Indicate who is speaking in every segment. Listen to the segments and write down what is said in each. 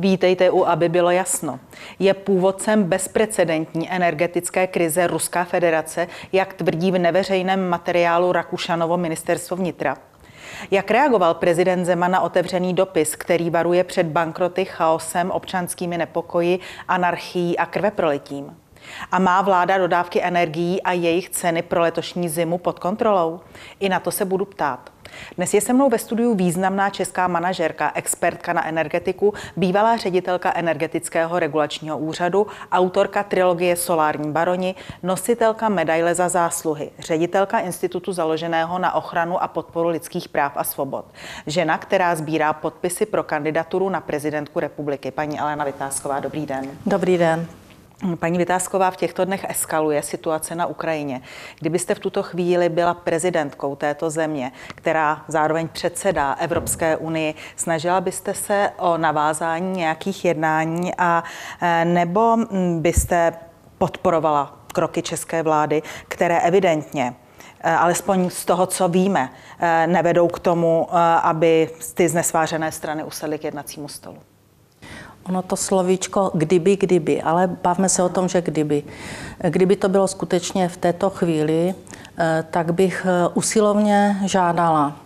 Speaker 1: Vítejte u, aby bylo jasno. Je původcem bezprecedentní energetické krize Ruská federace, jak tvrdí v neveřejném materiálu Rakušanovo ministerstvo vnitra. Jak reagoval prezident Zeman na otevřený dopis, který varuje před bankroty, chaosem, občanskými nepokoji, anarchií a krveprolitím? A má vláda dodávky energií a jejich ceny pro letošní zimu pod kontrolou? I na to se budu ptát. Dnes je se mnou ve studiu významná česká manažerka, expertka na energetiku, bývalá ředitelka energetického regulačního úřadu, autorka trilogie Solární baroni, nositelka medaile za zásluhy, ředitelka institutu založeného na ochranu a podporu lidských práv a svobod. Žena, která sbírá podpisy pro kandidaturu na prezidentku republiky. Paní Alena Vytázková, dobrý den.
Speaker 2: Dobrý den.
Speaker 1: Paní Vytázková, v těchto dnech eskaluje situace na Ukrajině. Kdybyste v tuto chvíli byla prezidentkou této země, která zároveň předsedá Evropské unii, snažila byste se o navázání nějakých jednání a e, nebo byste podporovala kroky české vlády, které evidentně e, alespoň z toho, co víme, e, nevedou k tomu, aby ty znesvářené strany usedly k jednacímu stolu?
Speaker 2: Ono to slovíčko kdyby, kdyby, ale bavme se o tom, že kdyby. Kdyby to bylo skutečně v této chvíli, eh, tak bych eh, usilovně žádala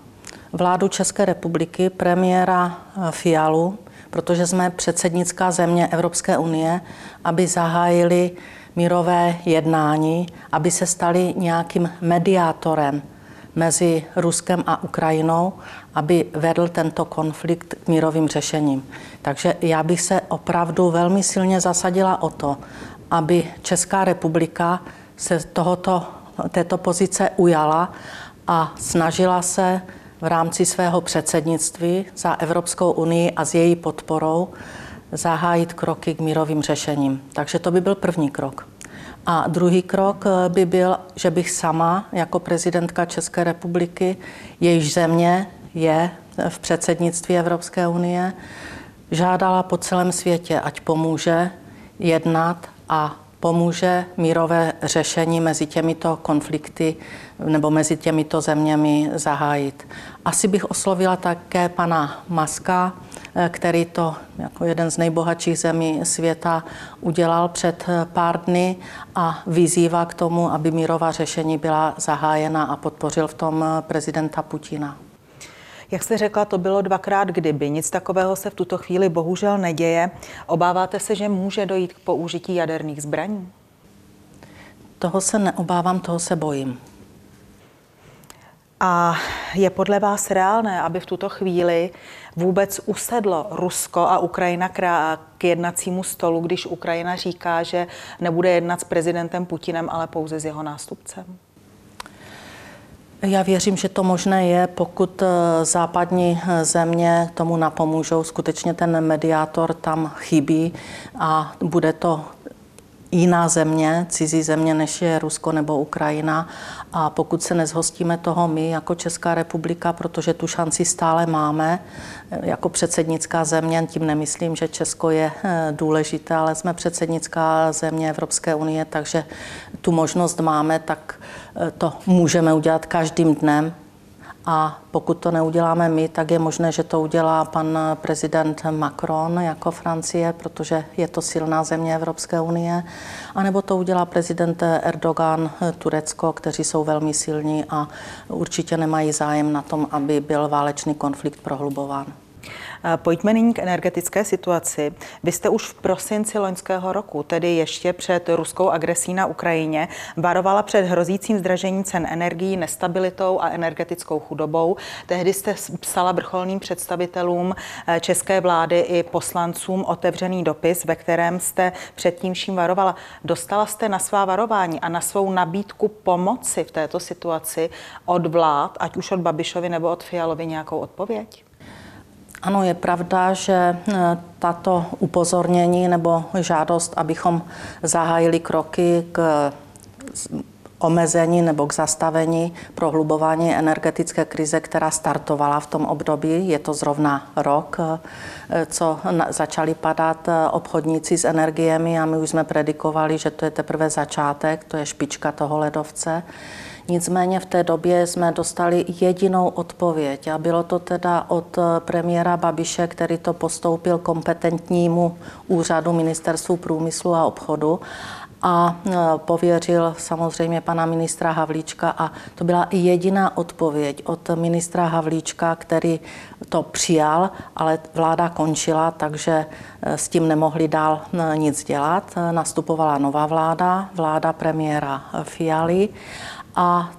Speaker 2: vládu České republiky, premiéra eh, Fialu, protože jsme předsednická země Evropské unie, aby zahájili mírové jednání, aby se stali nějakým mediátorem mezi Ruskem a Ukrajinou, aby vedl tento konflikt k mírovým řešením. Takže já bych se opravdu velmi silně zasadila o to, aby Česká republika se tohoto, této pozice ujala a snažila se v rámci svého předsednictví za Evropskou unii a s její podporou zahájit kroky k mírovým řešením. Takže to by byl první krok. A druhý krok eh, by byl, že bych sama jako prezidentka České republiky, jejíž země je v předsednictví Evropské unie, žádala po celém světě, ať pomůže jednat a pomůže mírové řešení mezi těmito konflikty nebo mezi těmito zeměmi zahájit. Asi bych oslovila také pana Maska, který to jako jeden z nejbohatších zemí světa udělal před pár dny a vyzývá k tomu, aby mírová řešení byla zahájena a podpořil v tom prezidenta Putina.
Speaker 1: Jak jste řekla, to bylo dvakrát kdyby. Nic takového se v tuto chvíli bohužel neděje. Obáváte se, že může dojít k použití jaderných zbraní?
Speaker 2: Toho se neobávám, toho se bojím.
Speaker 1: A je podle vás reálné, aby v tuto chvíli vůbec usedlo Rusko a Ukrajina k jednacímu stolu, když Ukrajina říká, že nebude jednat s prezidentem Putinem, ale pouze s jeho nástupcem?
Speaker 2: Já věřím, že to možné je, pokud eh, západní eh, země tomu napomůžou. Skutečně ten mediátor tam chybí a bude to jiná země, cizí země, než je Rusko nebo Ukrajina. A pokud se nezhostíme toho my jako Česká republika, protože tu šanci stále máme, eh, jako předsednická země, tím nemyslím, že Česko je důležité, ale jsme předsednická země Evropské unie, takže tu možnost máme, tak to můžeme udělat každým dnem. A pokud to neuděláme my, tak je možné, že to udělá pan prezident Macron jako Francie, protože je to silná země Evropské unie, a nebo to udělá prezident Erdogan Turecko, kteří jsou velmi silní a určitě nemají zájem na tom, aby byl válečný konflikt prohlubován.
Speaker 1: Pojďme nyní k energetické situaci. Vy jste už v prosinci loňského roku, tedy ještě před ruskou agresí na Ukrajině, varovala před hrozícím zdražením cen energií, nestabilitou a energetickou chudobou. Tehdy jste psala vrcholným představitelům eh, české vlády i poslancům otevřený dopis, ve kterém jste předtím vším varovala. Dostala jste na svá varování a na svou nabídku pomoci v této situaci od vlád, ať už od Babišovi nebo od Fialovi, nějakou odpověď?
Speaker 2: Ano, je pravda, že eh, tato upozornění nebo žádost, abychom zahájili kroky k omezení nebo k zastavení prohlubování energetické krize, která startovala v tom období. Je to zrovna rok, eh, co začali padat eh, obchodníci s energiemi a my už jsme predikovali, že to je teprve začátek, to je špička toho ledovce. Nicméně v té době jsme dostali jedinou odpověď a bylo to teda od premiéra Babiše, který to postoupil kompetentnímu úřadu Ministerstvu průmyslu a obchodu a e, pověřil samozřejmě pana ministra Havlíčka a to byla jediná odpověď od ministra Havlíčka, který to přijal, ale vláda končila, takže e, s tím nemohli dál nic dělat. Nastupovala nová vláda, vláda premiéra Fialy a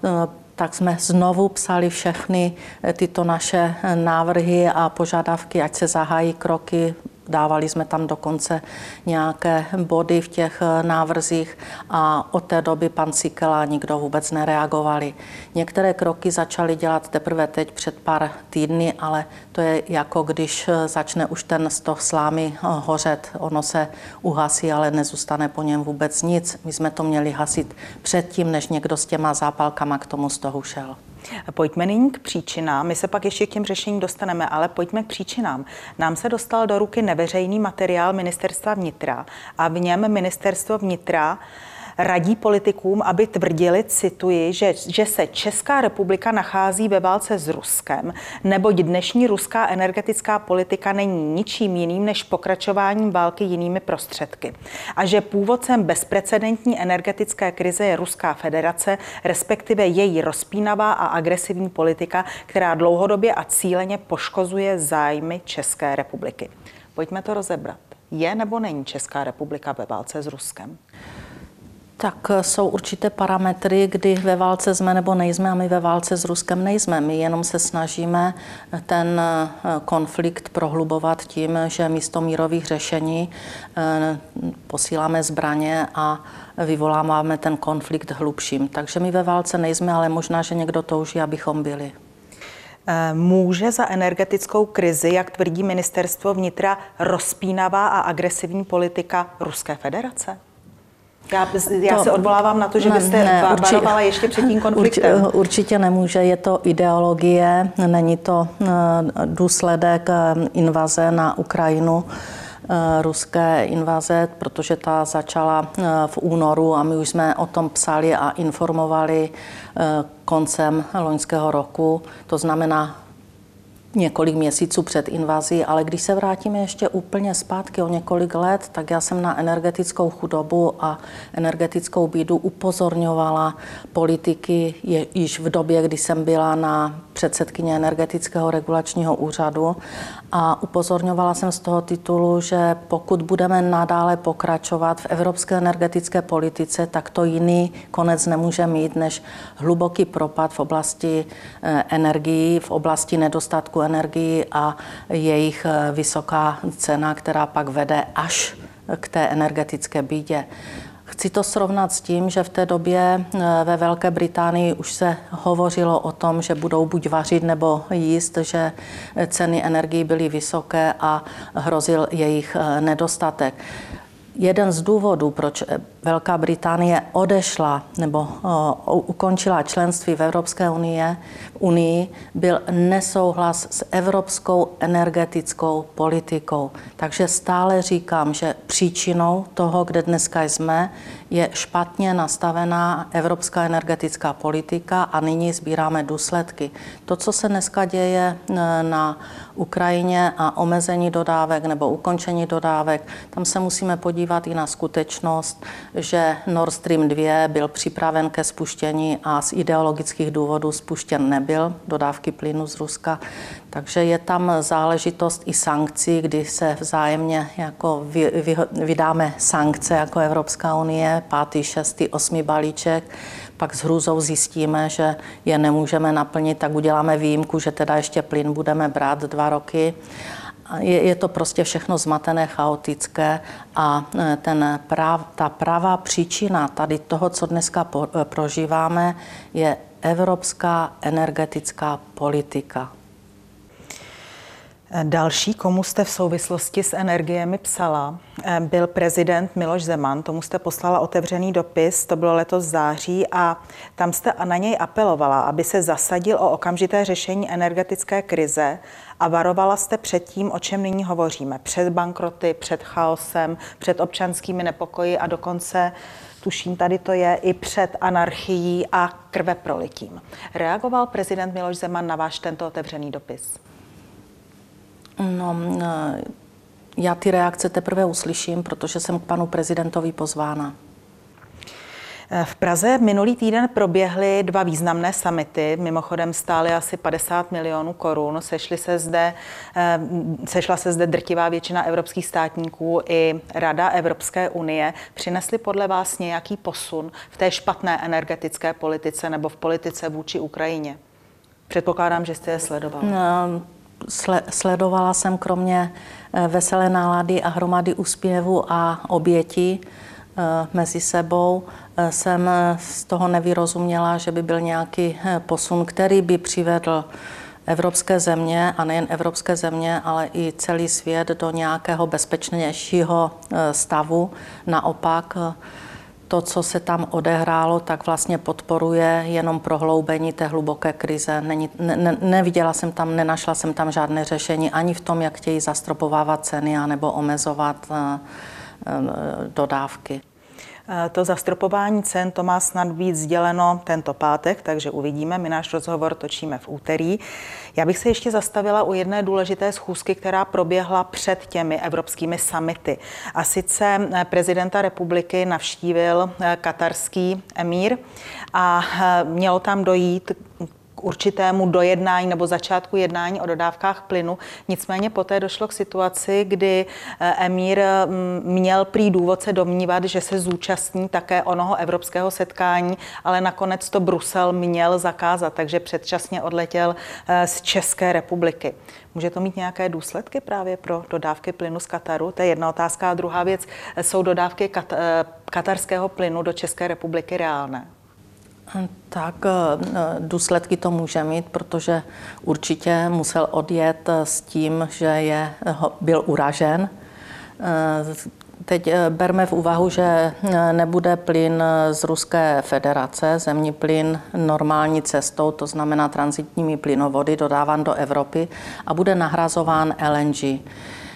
Speaker 2: tak jsme znovu psali všechny tyto naše návrhy a požadavky, ať se zahájí kroky Dávali jsme tam dokonce nějaké body v těch eh, návrzích a od té doby pan Sikela nikdo vůbec nereagovali. Některé kroky začali dělat teprve teď před pár týdny, ale to je jako když eh, začne už ten stoh slámy eh, hořet. Ono se uhasí, ale nezůstane po něm vůbec nic. My jsme to měli hasit předtím, než někdo s těma zápalkama k tomu stohu šel.
Speaker 1: Pojďme nyní k příčinám. My se pak ještě k těm řešením dostaneme, ale pojďme k příčinám. Nám se dostal do ruky neveřejný materiál ministerstva vnitra a v něm ministerstvo vnitra radí politikům, aby tvrdili, cituji, že, že se Česká republika nachází ve válce s Ruskem, neboť dnešní ruská energetická politika není ničím jiným než pokračováním války jinými prostředky. A že původcem bezprecedentní energetické krize je Ruská federace, respektive její rozpínavá a agresivní politika, která dlouhodobě a cíleně poškozuje zájmy České republiky. Pojďme to rozebrat. Je nebo není Česká republika ve válce s Ruskem?
Speaker 2: Tak eh, jsou určité parametry, kdy ve válce jsme nebo nejsme a my ve válce s Ruskem nejsme. My jenom se snažíme eh, ten eh, konflikt prohlubovat tím, že místo mírových řešení posíláme zbraně a vyvoláváme ten konflikt hlubším. Takže my ve válce nejsme, ale možná, že někdo touží, abychom byli.
Speaker 1: Může za energetickou krizi, jak tvrdí ministerstvo vnitra, rozpínavá a agresivní politika Ruské federace? Já, já to, se odvolávám na to, že ne, byste ne, varovala ještě před tím konfliktem.
Speaker 2: Určitě, určitě nemůže, je to ideologie, není to eh, důsledek eh, invaze na Ukrajinu eh, ruské invaze, protože ta začala v únoru a my už jsme o tom psali a informovali koncem loňského roku. To znamená několik měsíců před invazí, ale když se vrátíme ještě úplně zpátky o několik let, tak já jsem na energetickou chudobu a energetickou bídu upozorňovala politiky je, již v době, kdy jsem byla na předsedkyně energetického regulačního úřadu. A upozorňovala jsem z toho titulu, že pokud budeme nadále pokračovat v evropské energetické politice, tak to jiný konec nemůže mít než hluboký propad v oblasti eh, energií, v oblasti nedostatku energií a jejich eh, vysoká cena, která pak vede až k té energetické bídě. Chci to srovnat s tím, že v té době eh, ve Velké Británii už se hovořilo o tom, že budou buď vařit nebo jíst, že ceny energií byly vysoké a hrozil jejich eh, nedostatek. Jeden z důvodů, proč Velká Británie odešla nebo ukončila členství v Evropské unie, unii, byl nesouhlas s evropskou energetickou politikou. Takže stále říkám, že příčinou toho, kde dneska jsme, je špatně nastavená evropská energetická politika a nyní sbíráme důsledky. To, co se dneska děje e, na Ukrajině a omezení dodávek nebo ukončení dodávek, tam se musíme podívat i na skutečnost, že Nord Stream 2 byl připraven ke spuštění a z ideologických důvodů spuštěn nebyl, dodávky plynu z Ruska. Takže je tam záležitost i sankcí, kdy se vzájemně jako vy, vy, vydáme sankce jako Evropská unie, pátý, šestý, osmý balíček, pak s hrůzou zjistíme, že je nemůžeme naplnit, tak uděláme výjimku, že teda ještě plyn budeme brát dva roky je, je to prostě všechno zmatené, chaotické a e, ten práv, ta pravá příčina tady toho, co dneska po, e, prožíváme, je evropská energetická politika.
Speaker 1: Další, komu jste v souvislosti s energiemi psala, eh, byl prezident Miloš Zeman. Tomu jste poslala otevřený dopis, to bylo letos září, a tam jste na něj apelovala, aby se zasadil o okamžité řešení energetické krize a varovala jste před tím, o čem nyní hovoříme. Před bankroty, před chaosem, před občanskými nepokoji a dokonce tuším, tady to je i před anarchií a krve prolitím. Reagoval prezident Miloš Zeman na váš tento otevřený dopis?
Speaker 2: No, eh, já ty reakce teprve uslyším, protože jsem k panu prezidentovi pozvána.
Speaker 1: Eh, v Praze minulý týden proběhly dva významné samity, mimochodem stály asi 50 milionů korun. Sešly se zde, eh, sešla se zde drtivá většina evropských státníků i Rada Evropské unie. Přinesly podle vás nějaký posun v té špatné energetické politice nebo v politice vůči Ukrajině? Předpokládám, že jste je sledoval. No,
Speaker 2: sledovala jsem kromě eh, veselé nálady a hromady úspěvu a oběti eh, mezi sebou, eh, jsem z toho nevyrozuměla, že by byl nějaký posun, který by přivedl evropské země a nejen evropské země, ale i celý svět do nějakého bezpečnějšího stavu. Naopak to, co se tam odehrálo, tak vlastně podporuje jenom prohloubení té hluboké krize. Není, ne, ne, neviděla jsem tam, nenašla jsem tam žádné řešení ani v tom, jak chtějí zastropovávat ceny anebo omezovat uh, uh, dodávky.
Speaker 1: Eh, to zastropování cen to má snad být sděleno tento pátek, takže uvidíme. My náš rozhovor točíme v úterý. Já bych se ještě zastavila u jedné důležité schůzky, která proběhla před těmi evropskými samity. A sice eh, prezidenta republiky navštívil eh, katarský emír a mělo tam dojít určitému dojednání nebo začátku jednání o dodávkách plynu. Nicméně poté došlo k situaci, kdy eh, Emír mm, měl prý důvod se domnívat, že se zúčastní také onoho evropského setkání, ale nakonec to Brusel měl zakázat, takže předčasně odletěl eh, z České republiky. Může to mít nějaké důsledky právě pro dodávky plynu z Kataru? To je jedna otázka. A druhá věc, jsou dodávky kat, eh, katarského plynu do České republiky reálné?
Speaker 2: Tak eh, důsledky to může mít, protože určitě musel odjet eh, s tím, že je, byl uražen. Eh, teď berme v úvahu, že nebude plyn z Ruské federace, zemní plyn normální cestou, to znamená transitními plynovody, dodáván do Evropy a bude nahrazován LNG.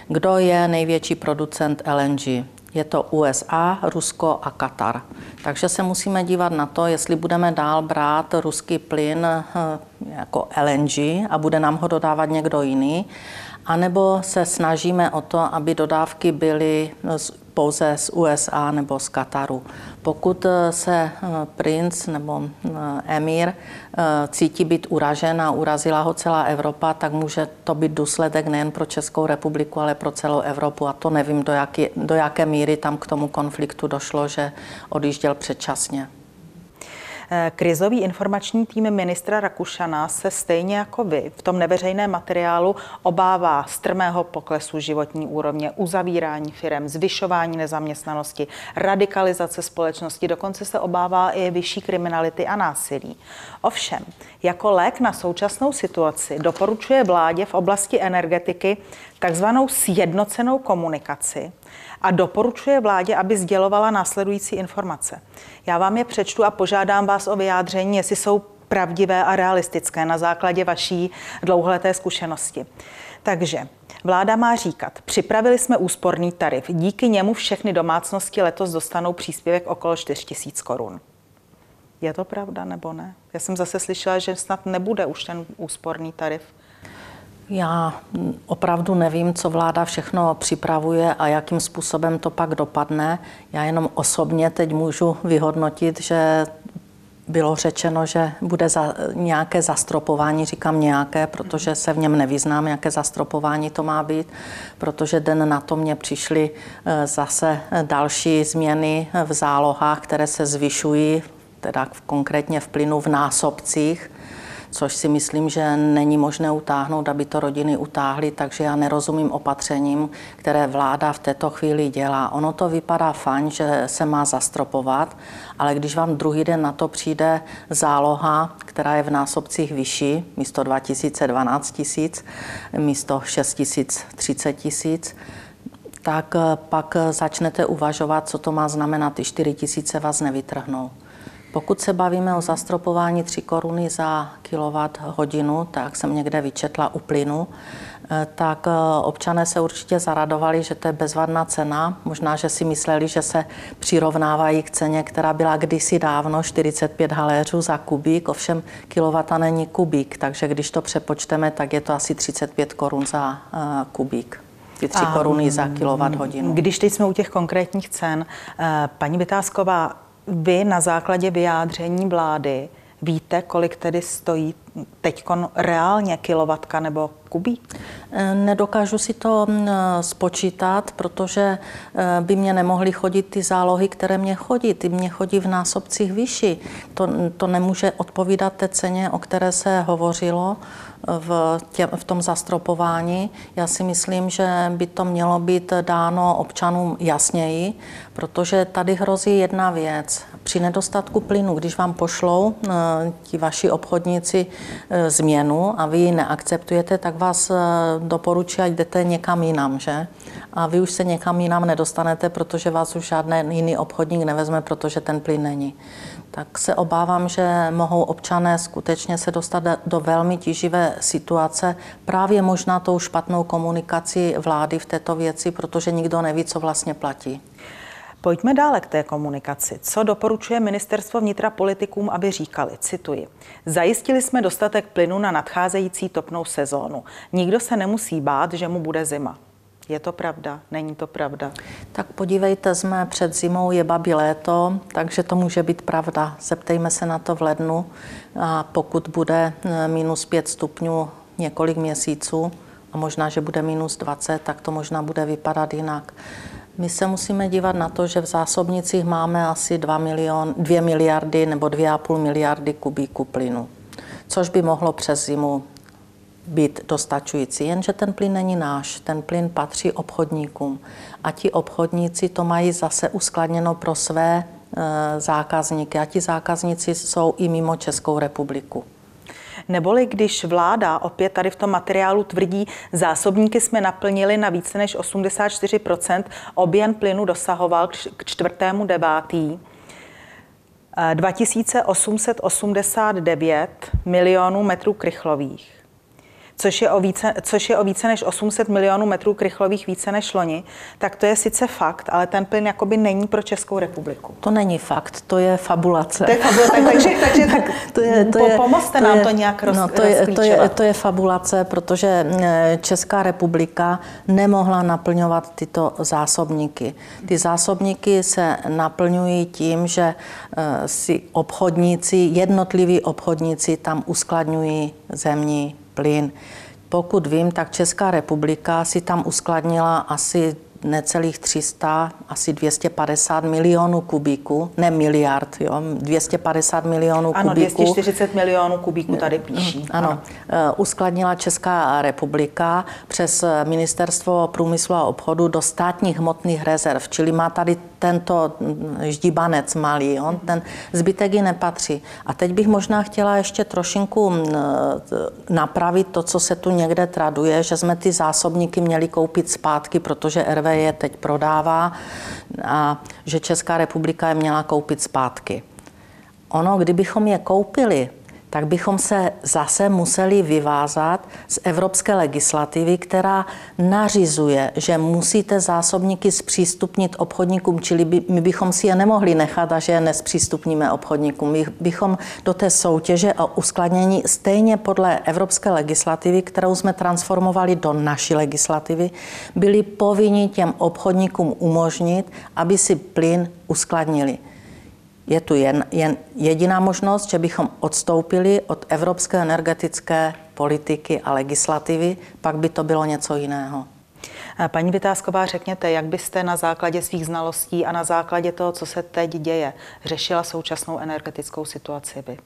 Speaker 2: Kdo je největší producent LNG? Je to USA, Rusko a Katar. Takže se musíme dívat na to, jestli budeme dál brát ruský plyn eh, jako LNG a bude nám ho dodávat někdo jiný, anebo se snažíme o to, aby dodávky byly pouze z USA nebo z Kataru. Pokud eh, se eh, princ nebo eh, emír cítí být uražen a urazila ho celá Evropa, tak může to být důsledek nejen pro Českou republiku, ale pro celou Evropu. A to nevím, do, jaký, do jaké míry tam k tomu konfliktu došlo, že odjížděl předčasně.
Speaker 1: Krizový informační tým ministra Rakušana se stejně jako vy v tom neveřejném materiálu obává strmého poklesu životní úrovně, uzavírání firem, zvyšování nezaměstnanosti, radikalizace společnosti, dokonce se obává i vyšší kriminality a násilí. Ovšem, jako lék na současnou situaci doporučuje vládě v oblasti energetiky takzvanou sjednocenou komunikaci a doporučuje vládě, aby sdělovala následující informace. Já vám je přečtu a požádám vás o vyjádření, jestli jsou pravdivé a realistické na základě vaší dlouholeté zkušenosti. Takže Vláda má říkat, připravili jsme úsporný tarif, díky němu všechny domácnosti letos dostanou příspěvek okolo 4 000 korun. Je to pravda nebo ne? Já jsem zase slyšela, že snad nebude už ten úsporný tarif.
Speaker 2: Já opravdu nevím, co vláda všechno připravuje a jakým způsobem to pak dopadne. Já jenom osobně teď můžu vyhodnotit, že bylo řečeno, že bude za, nějaké zastropování, říkám nějaké, protože se v něm nevyznám, jaké zastropování to má být, protože den na to mě přišly eh, zase další změny v zálohách, které se zvyšují, teda konkrétně v plynu v násobcích což si myslím, že není možné utáhnout, aby to rodiny utáhly, takže já nerozumím opatřením, které vláda v této chvíli dělá. Ono to vypadá fajn, že se má zastropovat, ale když vám druhý den na to přijde záloha, která je v násobcích vyšší, místo 2012 tisíc, místo 6 tisíc, 30 tisíc, tak pak začnete uvažovat, co to má znamenat. Ty 4 tisíce vás nevytrhnou. Pokud se bavíme o zastropování 3 koruny za kilowatt hodinu, tak jsem někde vyčetla u plynu, eh, tak občané se určitě zaradovali, že to je bezvadná cena. Možná, že si mysleli, že se přirovnávají k ceně, která byla kdysi dávno 45 haléřů za kubík, ovšem kilowata není kubík, takže když to přepočteme, tak je to asi 35 korun za kubík ty 3 a, koruny za kilowatt hodinu.
Speaker 1: Když teď jsme u těch konkrétních cen, eh, paní Vytázková, vy na základě vyjádření vlády víte, kolik tedy stojí teď reálně kilovatka nebo kubík?
Speaker 2: Eh, nedokážu si to mm, spočítat, protože eh, by mě nemohly chodit ty zálohy, které mě chodí. Ty mě chodí v násobcích vyšší. To, to nemůže odpovídat té ceně, o které se hovořilo v, tě, v tom zastropování. Já si myslím, že by to mělo být dáno občanům jasněji, protože tady hrozí jedna věc. Při nedostatku plynu, když vám pošlou eh, ti vaši obchodníci eh, změnu a vy ji neakceptujete, tak vás eh, doporučí, ať jdete někam jinam, že? A vy už se někam jinam nedostanete, protože vás už žádný jiný obchodník nevezme, protože ten plyn není tak se obávám, že mohou občané skutečně se dostat do velmi tíživé situace právě možná tou špatnou komunikací vlády v této věci, protože nikdo neví, co vlastně platí.
Speaker 1: Pojďme dále k té komunikaci. Co doporučuje ministerstvo vnitra politikům, aby říkali? Cituji. Zajistili jsme dostatek plynu na nadcházející topnou sezónu. Nikdo se nemusí bát, že mu bude zima. Je to pravda? Není to pravda?
Speaker 2: Tak podívejte, jsme před zimou, je babi léto, takže to může být pravda. Zeptejme se na to v lednu a pokud bude eh, minus 5 stupňů několik měsíců a možná, že bude minus 20, tak to možná bude vypadat jinak. My se musíme dívat na to, že v zásobnicích máme asi 2, milion, 2 miliardy nebo 2,5 miliardy kubíků plynu, což by mohlo přes zimu být dostačující. Jenže ten plyn není náš, ten plyn patří obchodníkům. A ti obchodníci to mají zase uskladněno pro své e, zákazníky. A ti zákazníci jsou i mimo Českou republiku.
Speaker 1: Neboli když vláda opět tady v tom materiálu tvrdí, zásobníky jsme naplnili na více než 84%, objem plynu dosahoval k čtvrtému devátý 2889 milionů metrů krychlových což je, o více, což je o více než 800 milionů metrů krychlových více než loni, tak to je sice fakt, ale ten plyn jakoby není pro Českou republiku.
Speaker 2: To není fakt, to je fabulace.
Speaker 1: To je fabulace, takže, takže tak to je, to je, pomozte to nám je, to nějak roz, no,
Speaker 2: to je, to, je, to je fabulace, protože eh, Česká republika nemohla naplňovat tyto zásobníky. Ty zásobníky se naplňují tím, že eh, si obchodníci, jednotliví obchodníci tam uskladňují zemní plyn. Pokud vím, tak Česká republika si tam uskladnila asi necelých 300, asi 250 milionů kubíků, ne miliard, jo, 250 milionů
Speaker 1: ano, kubíků. Ano, 240 milionů kubíků tady píší.
Speaker 2: Ano, ano. Eh, uskladnila Česká republika přes Ministerstvo průmyslu a obchodu do státních hmotných rezerv, čili má tady tento ždíbanec malý, jo? ten zbytek ji nepatří. A teď bych možná chtěla ještě trošinku napravit to, co se tu někde traduje, že jsme ty zásobníky měli koupit zpátky, protože RV je teď prodává a že Česká republika je měla koupit zpátky. Ono, kdybychom je koupili, tak bychom se zase museli vyvázat z evropské legislativy, která nařizuje, že musíte zásobníky zpřístupnit obchodníkům, čili by, my bychom si je nemohli nechat a že je nespřístupníme obchodníkům. My bychom do té soutěže o uskladnění stejně podle evropské legislativy, kterou jsme transformovali do naší legislativy, byli povinni těm obchodníkům umožnit, aby si plyn uskladnili je tu jen, jen jediná možnost, že bychom odstoupili od evropské energetické politiky a legislativy, pak by to bylo něco jiného.
Speaker 1: Paní Vytázková, řekněte, jak byste na základě svých znalostí a na základě toho, co se teď děje, řešila současnou energetickou situaci vy?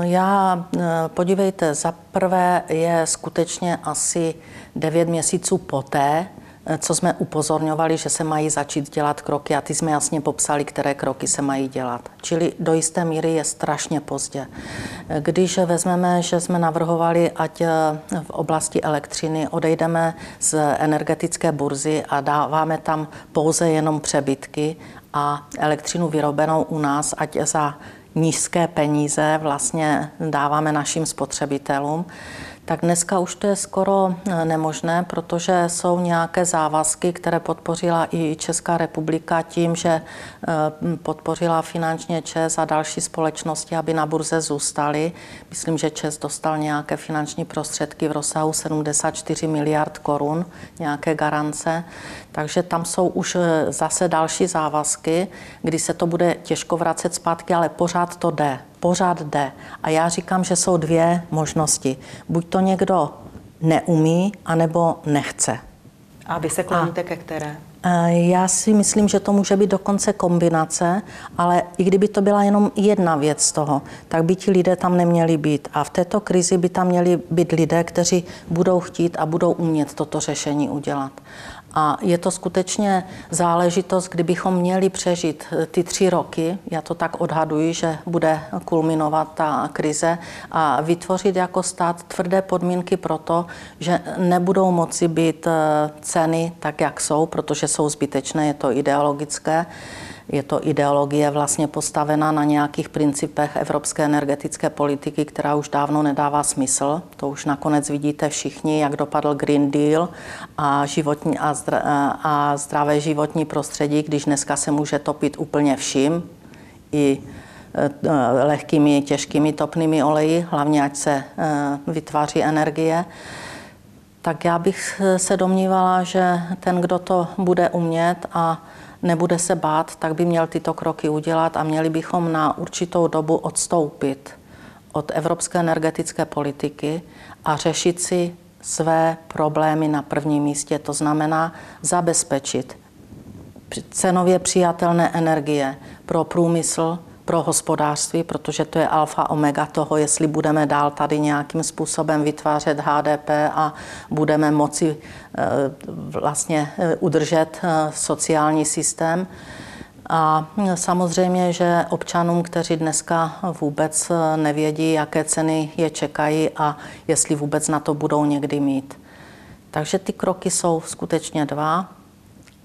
Speaker 2: Já, podívejte, za prvé je skutečně asi 9 měsíců poté, co jsme upozorňovali, že se mají začít dělat kroky a ty jsme jasně popsali, které kroky se mají dělat. Čili do jisté míry je strašně pozdě. Když vezmeme, že jsme navrhovali, ať eh, v oblasti elektřiny odejdeme z energetické burzy a dáváme tam pouze jenom přebytky a elektřinu vyrobenou u nás, ať za nízké peníze vlastně dáváme našim spotřebitelům, tak dneska už to je skoro eh, nemožné, protože jsou nějaké závazky, které podpořila i Česká republika tím, že eh, podpořila finančně ČES a další společnosti, aby na burze zůstaly. Myslím, že ČES dostal nějaké finanční prostředky v rozsahu 74 miliard korun, nějaké garance. Takže tam jsou už eh, zase další závazky, kdy se to bude těžko vracet zpátky, ale pořád to jde pořád jde. A já říkám, že jsou dvě možnosti. Buď to někdo neumí, anebo nechce.
Speaker 1: A vy se kloníte ke které?
Speaker 2: Já si myslím, že to může být dokonce kombinace, ale i kdyby to byla jenom jedna věc z toho, tak by ti lidé tam neměli být. A v této krizi by tam měli být lidé, kteří budou chtít a budou umět toto řešení udělat. A je to skutečně záležitost, kdybychom měli přežít eh, ty tři roky, já to tak odhaduji, že bude kulminovat ta krize, a vytvořit jako stát tvrdé podmínky pro to, že nebudou moci být eh, ceny tak, jak jsou, protože jsou zbytečné, je to ideologické je to ideologie vlastně postavená na nějakých principech evropské energetické politiky, která už dávno nedává smysl. To už nakonec vidíte všichni, jak dopadl Green Deal a, životní a, zdra, a zdravé životní prostředí, když dneska se může topit úplně vším, i e, lehkými, těžkými topnými oleji, hlavně ať se e, vytváří energie tak já bych se domnívala, že ten, kdo to bude umět a nebude se bát, tak by měl tyto kroky udělat a měli bychom na určitou dobu odstoupit od evropské energetické politiky a řešit si své problémy na prvním místě. To znamená zabezpečit cenově přijatelné energie pro průmysl, pro hospodářství, protože to je alfa omega toho, jestli budeme dál tady nějakým způsobem vytvářet HDP a budeme moci eh, vlastně eh, udržet eh, sociální systém. A samozřejmě, že občanům, kteří dneska vůbec nevědí, jaké ceny je čekají a jestli vůbec na to budou někdy mít. Takže ty kroky jsou skutečně dva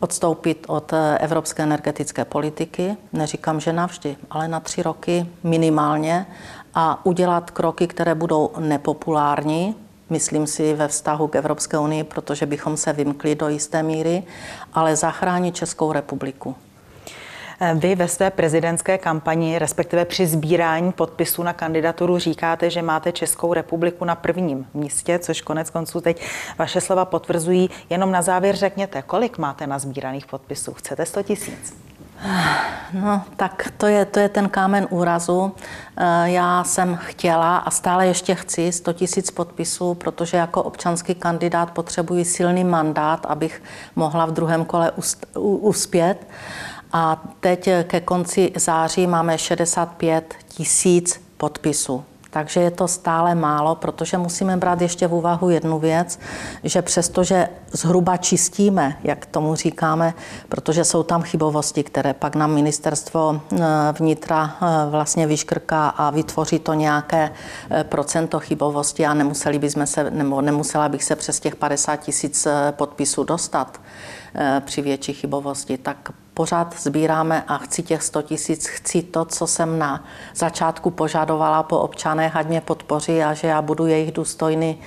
Speaker 2: odstoupit od eh, evropské energetické politiky, neříkám, že navždy, ale na tři roky minimálně a udělat kroky, které budou nepopulární, myslím si, ve vztahu k Evropské unii, protože bychom se vymkli do jisté míry, ale zachránit Českou republiku.
Speaker 1: Vy ve své prezidentské kampani, respektive při sbírání podpisů na kandidaturu, říkáte, že máte Českou republiku na prvním místě, což konec konců teď vaše slova potvrzují. Jenom na závěr řekněte, kolik máte na sbíraných podpisů? Chcete 100 tisíc?
Speaker 2: No, tak to je, to je ten kámen úrazu. Eh, já jsem chtěla a stále ještě chci 100 tisíc podpisů, protože jako občanský kandidát potřebuji silný mandát, abych mohla v druhém kole uspět. A teď ke konci září máme 65 tisíc podpisů. Takže je to stále málo, protože musíme brát ještě v úvahu jednu věc, že přestože zhruba čistíme, jak tomu říkáme, protože jsou tam chybovosti, které pak nám ministerstvo eh, vnitra eh, vlastně vyškrká a vytvoří to nějaké eh, procento chybovosti a nemuseli bychom se, nebo nemusela bych se přes těch 50 tisíc podpisů dostat při větší chybovosti, tak pořád sbíráme a chci těch 100 tisíc, chci to, co jsem na začátku požadovala po občanech, ať mě podpoří a že já budu jejich důstojný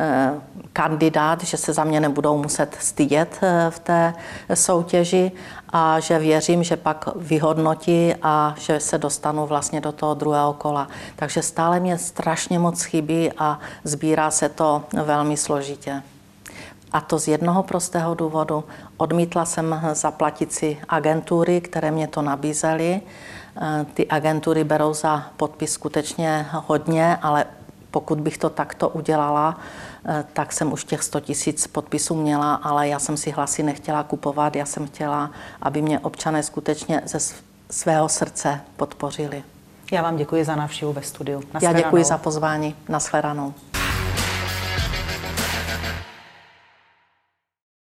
Speaker 2: eh, kandidát, že se za mě nebudou muset stydět eh, v té soutěži a že věřím, že pak vyhodnotí a že se dostanu vlastně do toho druhého kola. Takže stále mě strašně moc chybí a sbírá se to velmi složitě. A to z jednoho prostého důvodu. Odmítla jsem zaplatit si agentury, které mě to nabízely. Eh, ty agentury berou za podpis skutečně hodně, ale pokud bych to takto udělala, eh, tak jsem už těch 100 tisíc podpisů měla, ale já jsem si hlasy nechtěla kupovat, já jsem chtěla, aby mě občané skutečně ze svého srdce podpořili.
Speaker 1: Já vám děkuji za návštěvu ve studiu.
Speaker 2: Já děkuji za pozvání. Nashledanou.